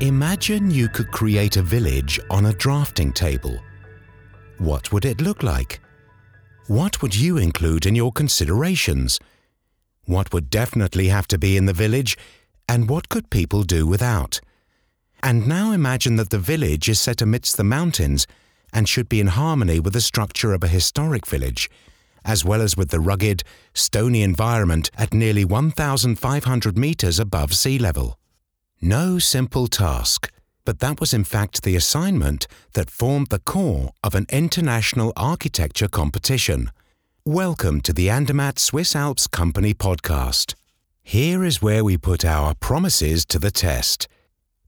Imagine you could create a village on a drafting table. What would it look like? What would you include in your considerations? What would definitely have to be in the village, and what could people do without? And now imagine that the village is set amidst the mountains and should be in harmony with the structure of a historic village, as well as with the rugged, stony environment at nearly 1,500 metres above sea level. No simple task, but that was in fact the assignment that formed the core of an international architecture competition. Welcome to the Andermatt Swiss Alps Company podcast. Here is where we put our promises to the test.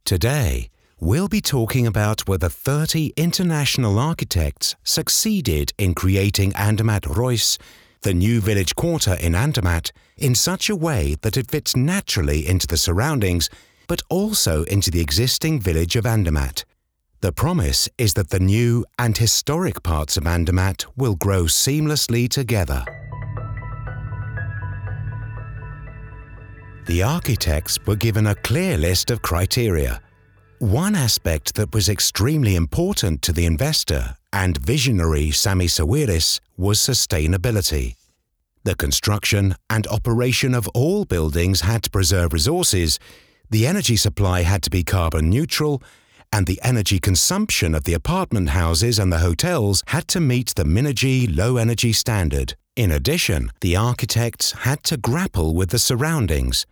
Today, we'll be talking about whether 30 international architects succeeded in creating Andermatt Reuss, the new village quarter in Andermatt, in such a way that it fits naturally into the surroundings but also into the existing village of Andermatt. The promise is that the new and historic parts of Andermatt will grow seamlessly together. The architects were given a clear list of criteria. One aspect that was extremely important to the investor and visionary Samih Sawiris was sustainability. The construction and operation of all buildings had to preserve resources, the energy supply had to be carbon neutral, and the energy consumption of the apartment houses and the hotels had to meet the Minergie low energy standard. In addition, the architects had to grapple with the surroundings.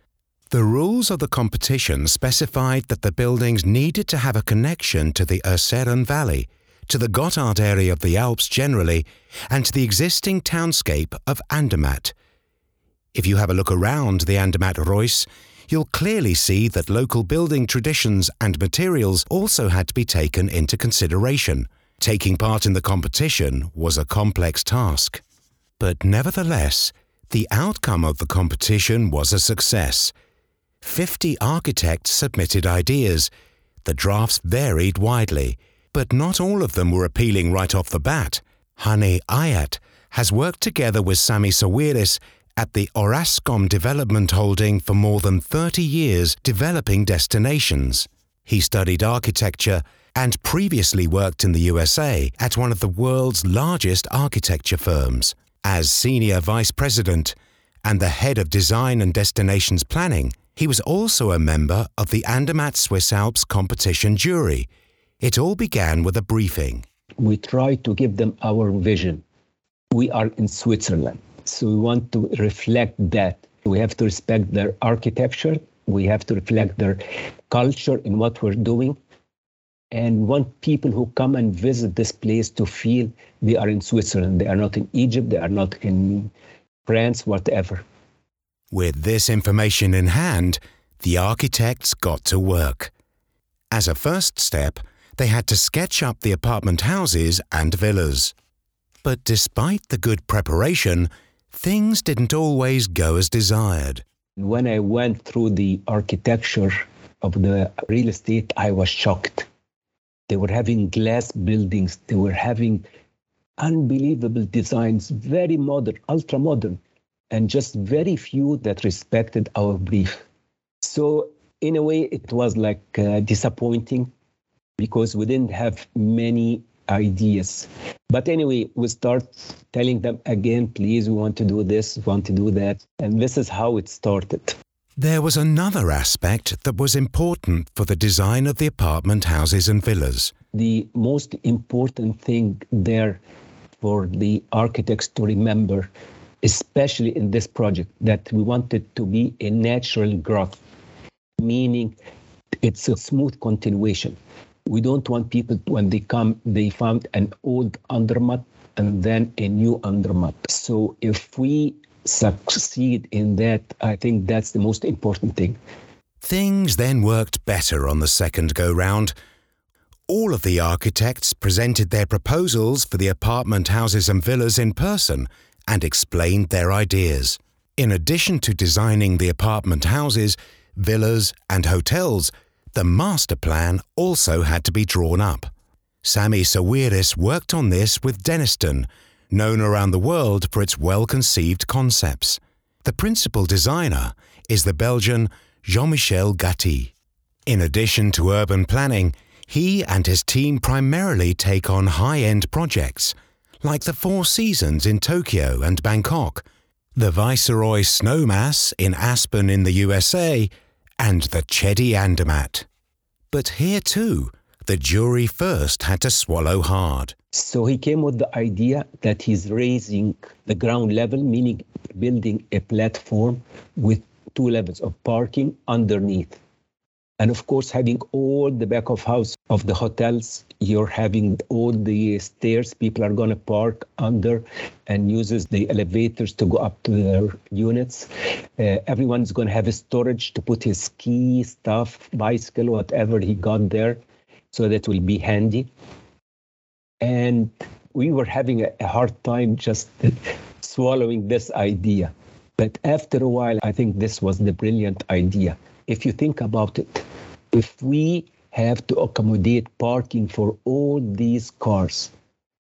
The rules of the competition specified that the buildings needed to have a connection to the Urseren Valley, to the Gotthard area of the Alps generally, and to the existing townscape of Andermatt. If you have a look around the Andermatt Reuss, you'll clearly see that local building traditions and materials also had to be taken into consideration. Taking part in the competition was a complex task. But nevertheless, the outcome of the competition was a success. 50 architects submitted ideas. The drafts varied widely, but not all of them were appealing right off the bat. Hany Ayad has worked together with Samih Sawiris at the Orascom Development Holding for more than 30 years developing destinations. He studied architecture and previously worked in the USA at one of the world's largest architecture firms. As senior vice president and the head of design and destinations planning, he was also a member of the Andermatt Swiss Alps competition jury. It all began with a briefing. We try to give them our vision. We are in Switzerland. So we want to reflect that. We have to respect their architecture. We have to reflect their culture in what we're doing. And want people who come and visit this place to feel they are in Switzerland. They are not in Egypt. They are not in France, whatever. With this information in hand, the architects got to work. As a first step, they had to sketch up the apartment houses and villas. But despite the good preparation, things didn't always go as desired. When I went through the architecture of the real estate, I was shocked. They were having glass buildings, they were having unbelievable designs, very modern, ultra modern, and just very few that respected our brief. So, in a way, it was like uh, disappointing because we didn't have many ideas. But anyway, we start telling them again, please, we want to do this, we want to do that. And this is how it started. There was another aspect that was important for the design of the apartment houses and villas. The most important thing there for the architects to remember, especially in this project, that we wanted to be a natural growth, meaning it's a smooth continuation we don't want people when they come they found an old Andermatt and then a new Andermatt. So if we succeed in that i think that's the most important thing. Things then worked better on the second go round all of the architects presented their proposals for the apartment houses and villas in person and explained their ideas. In addition to designing the apartment houses villas and hotels the master plan also had to be drawn up. Samih Sawiris worked on this with Denniston, known around the world for its well conceived concepts. The principal designer is the Belgian Jean Michel Gathy. In addition to urban planning, he and his team primarily take on high end projects, like the Four Seasons in Tokyo and Bangkok, the Viceroy Snowmass in Aspen in the USA, and the Chedi Andermatt. But here too, the jury first had to swallow hard. So he came with the idea that he's raising the ground level, meaning building a platform with two levels of parking underneath. And of course, having all the back of house of the hotels, you're having all the stairs people are going to park under and uses the elevators to go up to their units. Uh, everyone's going to have a storage to put his ski stuff, bicycle, whatever he got there. So that will be handy. And we were having a, a hard time just swallowing this idea. But after a while, I think this was the brilliant idea. If you think about it, if we have to accommodate parking for all these cars,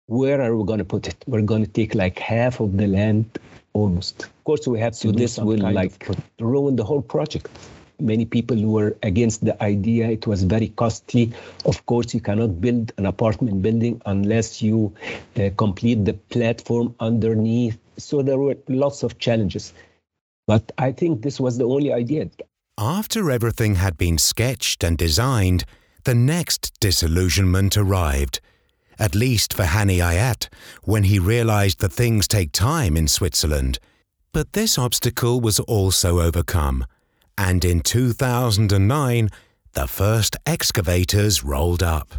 where are we going to put it? We're going to take like half of the land almost. Of course, we have to. So this will like ruin the whole project. Many people were against the idea. It was very costly. Of course, you cannot build an apartment building unless you uh, complete the platform underneath. So there were lots of challenges. But I think this was the only idea. After everything had been sketched and designed, the next disillusionment arrived. At least for Hany Ayad, when he realized that things take time in Switzerland. But this obstacle was also overcome, and in 2009, the first excavators rolled up.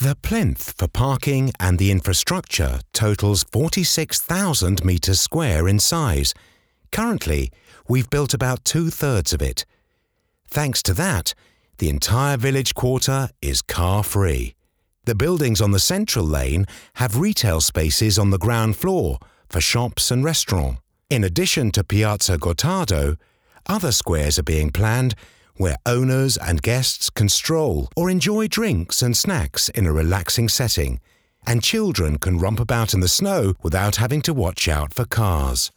The plinth for parking and the infrastructure totals 46,000 metres square in size. Currently, we've built about two thirds of it. Thanks to that, the entire village quarter is car free. The buildings on the central lane have retail spaces on the ground floor for shops and restaurants. In addition to Piazza Gottardo, other squares are being planned where owners and guests can stroll or enjoy drinks and snacks in a relaxing setting, and children can romp about in the snow without having to watch out for cars.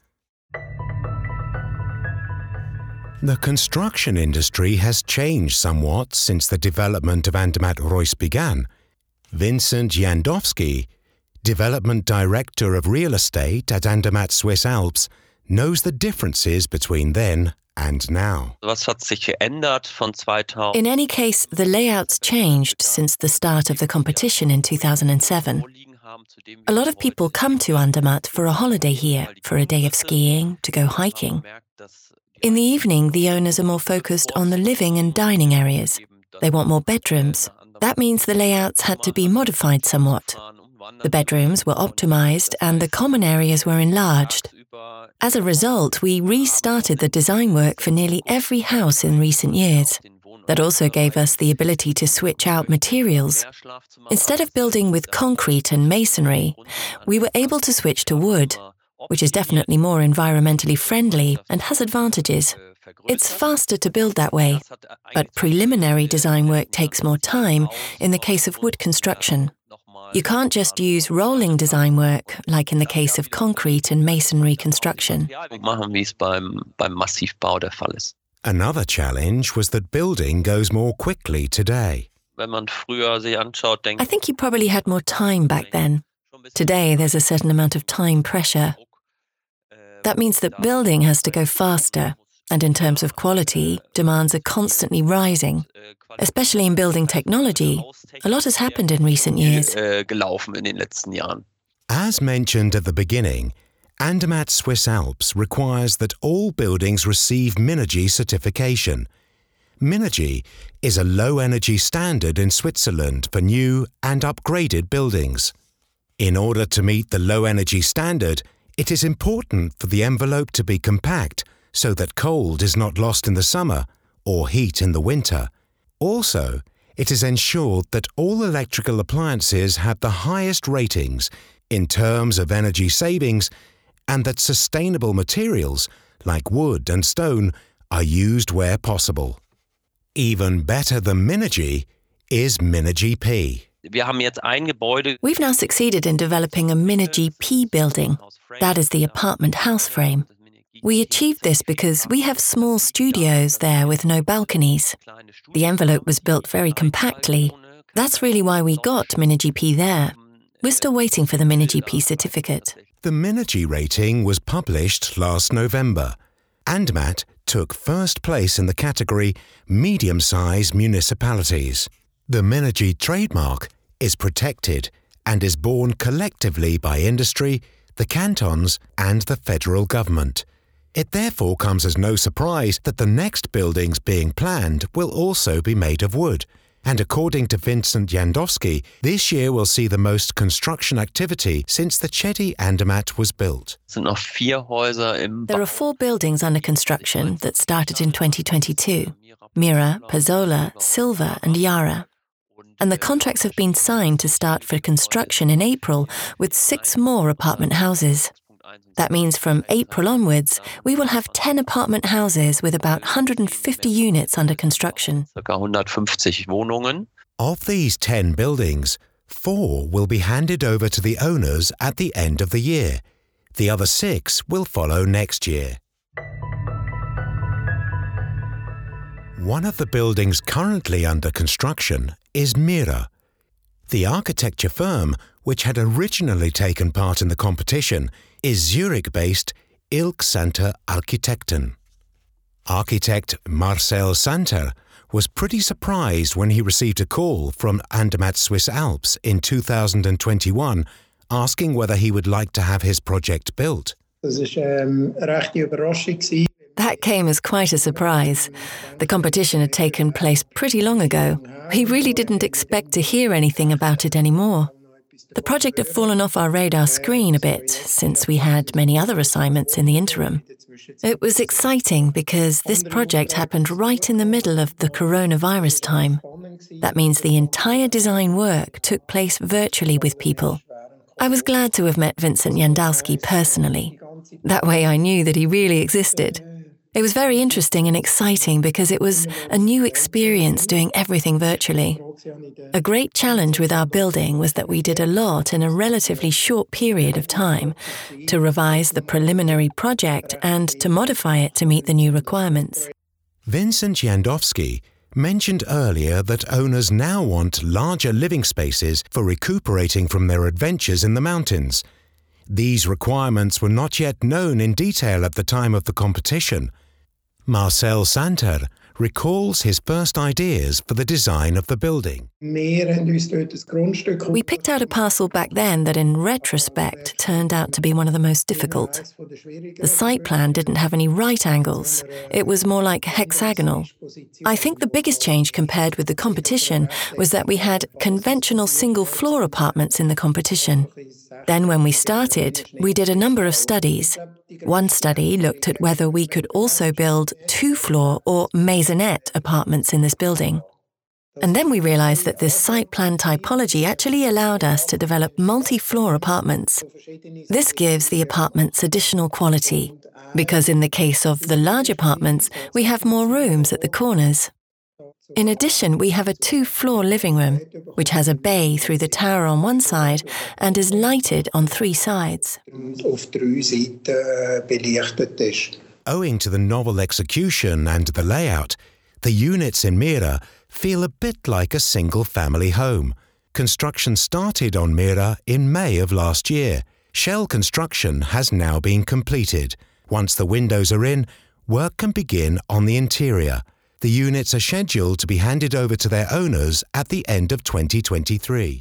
The construction industry has changed somewhat since the development of Andermatt Reuss began. Vincent Jandowsky, Development Director of Real Estate at Andermatt Swiss Alps, knows the differences between then and now. In any case, the layouts changed since the start of the competition in 2007. A lot of people come to Andermatt for a holiday here, for a day of skiing, to go hiking. In the evening, the owners are more focused on the living and dining areas. They want more bedrooms. That means the layouts had to be modified somewhat. The bedrooms were optimized and the common areas were enlarged. As a result, we restarted the design work for nearly every house in recent years. That also gave us the ability to switch out materials. Instead of building with concrete and masonry, we were able to switch to wood which is definitely more environmentally friendly and has advantages. It's faster to build that way, but preliminary design work takes more time in the case of wood construction. You can't just use rolling design work like in the case of concrete and masonry construction. Another challenge was that building goes more quickly today. I think you probably had more time back then. Today, there's a certain amount of time pressure. That means that building has to go faster, and in terms of quality, demands are constantly rising. Especially in building technology, a lot has happened in recent years. As mentioned at the beginning, Andermatt Swiss Alps requires that all buildings receive Minergie certification. Minergie is a low energy standard in Switzerland for new and upgraded buildings. In order to meet the low energy standard, it is important for the envelope to be compact so that cold is not lost in the summer or heat in the winter. Also, it is ensured that all electrical appliances have the highest ratings in terms of energy savings and that sustainable materials like wood and stone are used where possible. Even better than Minergie is Minergie P. We've now succeeded in developing a Minergie P building. That is the apartment house frame. We achieved this because we have small studios there with no balconies. The envelope was built very compactly. That's really why we got Minergie P there. We're still waiting for the Minergie P certificate. The Minergie rating was published last November. Andermatt took first place in the category medium-sized municipalities. The Minergie trademark is protected and is borne collectively by industry, the cantons and the federal government. It therefore comes as no surprise that the next buildings being planned will also be made of wood – and according to Vincent Jandowsky, this year will see the most construction activity since the Chedi Andermatt was built. There are four buildings under construction that started in 2022 Mira, Pazola, Silva, and Yara. And the contracts have been signed to start for construction in April with six more apartment houses. That means from April onwards, we will have 10 apartment houses with about 150 units under construction. Of these 10 buildings, four will be handed over to the owners at the end of the year. The other six will follow next year. One of the buildings currently under construction is Mira. The architecture firm, which had originally taken part in the competition, is Zurich-based Ilg Santer Architekten. Architect Marcel Santer was pretty surprised when he received a call from Andermatt Swiss Alps in 2021 asking whether he would like to have his project built. That came as quite a surprise. The competition had taken place pretty long ago. We really didn't expect to hear anything about it anymore. The project had fallen off our radar screen a bit since we had many other assignments in the interim. It was exciting because this project happened right in the middle of the coronavirus time. That means the entire design work took place virtually with people. I was glad to have met Vincent Jandowsky personally. That way I knew that he really existed. It was very interesting and exciting because it was a new experience doing everything virtually. A great challenge with our building was that we did a lot in a relatively short period of time to revise the preliminary project and to modify it to meet the new requirements. Vincent Jandowsky mentioned earlier that owners now want larger living spaces for recuperating from their adventures in the mountains. These requirements were not yet known in detail at the time of the competition. Marcel Santer recalls his first ideas for the design of the building. We picked out a parcel back then that, in retrospect, turned out to be one of the most difficult. The site plan didn't have any right angles, it was more like hexagonal. I think the biggest change compared with the competition was that we had conventional single floor apartments in the competition. Then, when we started, we did a number of studies. One study looked at whether we could also build two floor or maisonette apartments in this building. And then we realized that this site plan typology actually allowed us to develop multi floor apartments. This gives the apartments additional quality, because in the case of the large apartments, we have more rooms at the corners. In addition, we have a two floor living room, which has a bay through the tower on one side and is lighted on three sides. Owing to the novel execution and the layout, the units in Mira feel a bit like a single family home. Construction started on Mira in May of last year. Shell construction has now been completed. Once the windows are in, work can begin on the interior the units are scheduled to be handed over to their owners at the end of 2023.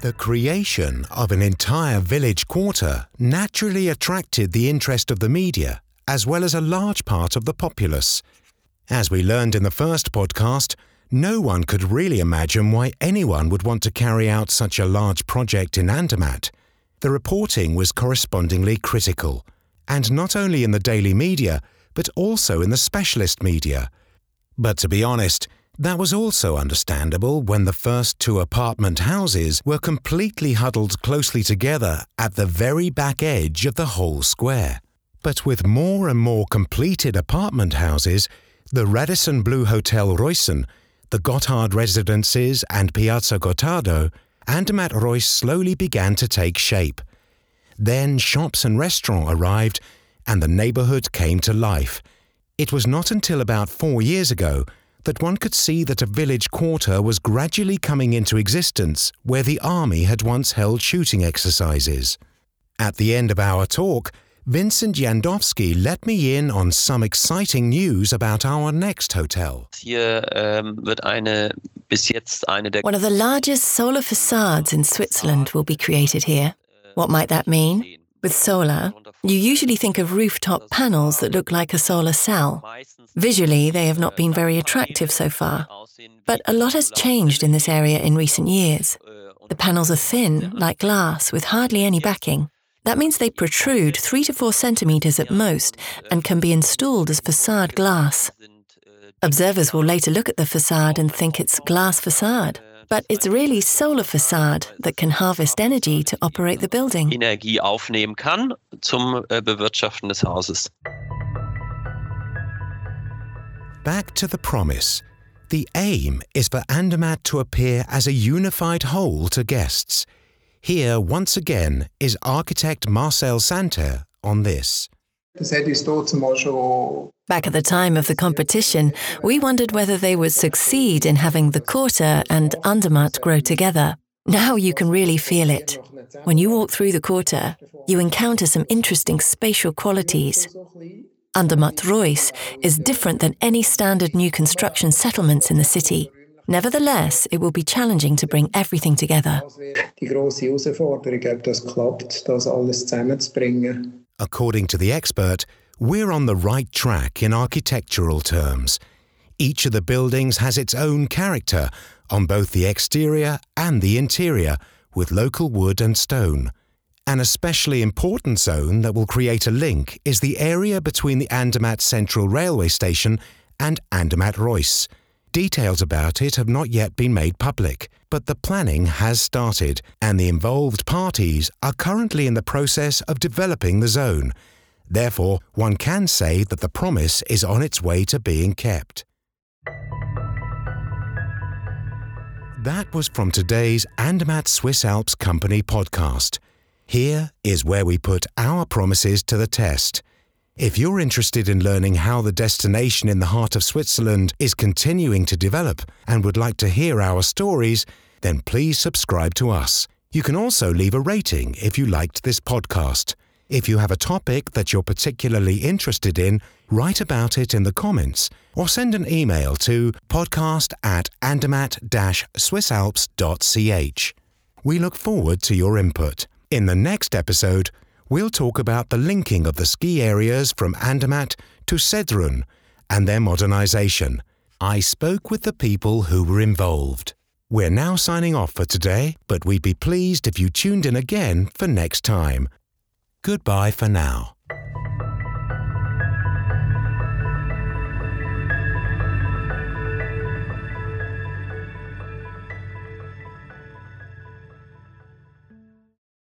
The creation of an entire village quarter naturally attracted the interest of the media, as well as a large part of the populace. As we learned in the first podcast, no one could really imagine why anyone would want to carry out such a large project in Andermatt. The reporting was correspondingly critical, and not only in the daily media, but also in the specialist media. But to be honest, that was also understandable when the first two apartment houses were completely huddled closely together at the very back edge of the whole square. But with more and more completed apartment houses, the Radisson Blu Hotel Reussen, the Gotthard Residences and Piazza Gottardo, Andermatt Reuss slowly began to take shape. Then shops and restaurants arrived, and the neighborhood came to life. It was not until about four years ago that one could see that a village quarter was gradually coming into existence where the army had once held shooting exercises. At the end of our talk, Vincent Jandowsky let me in on some exciting news about our next hotel. Ähm, One of the largest solar facades in Switzerland will be created here. What might that mean? With solar, you usually think of rooftop panels that look like a solar cell. Visually, they have not been very attractive so far. But a lot has changed in this area in recent years. The panels are thin, like glass, with hardly any backing. That means they protrude 3 to 4 centimeters at most and can be installed as facade glass. Observers will later look at the facade and think it's glass facade, but it's really solar facade that can harvest energy to operate the building. Energie aufnehmen kann zum äh, Bewirtschaften des Hauses. Back to the promise. The aim is for Andermatt to appear as a unified whole to guests – here, once again, is architect Marcel Santer on this. Back at the time of the competition, we wondered whether they would succeed in having the Quarter and Andermatt grow together. Now you can really feel it. When you walk through the Quarter, you encounter some interesting spatial qualities. Andermatt Reuss is different than any standard new construction settlements in the city. Nevertheless, it will be challenging to bring everything together. According to the expert, we're on the right track in architectural terms. Each of the buildings has its own character on both the exterior and the interior, with local wood and stone. An especially important zone that will create a link is the area between the Andermatt Central Railway Station and Andermatt Reuss. Details about it have not yet been made public, but the planning has started, and the involved parties are currently in the process of developing the zone. Therefore, one can say that the promise is on its way to being kept. That was from today's Andermatt Swiss Alps Company podcast. Here is where we put our promises to the test. If you're interested in learning how the destination in the heart of Switzerland is continuing to develop and would like to hear our stories, then please subscribe to us. You can also leave a rating if you liked this podcast. If you have a topic that you're particularly interested in, write about it in the comments or send an email to podcast at andermatt-swissalps.ch. We look forward to your input. In the next episode, we'll talk about the linking of the ski areas from Andermatt to Sedrun and their modernisation. I spoke with the people who were involved. We're now signing off for today, but we'd be pleased if you tuned in again for next time. Goodbye for now.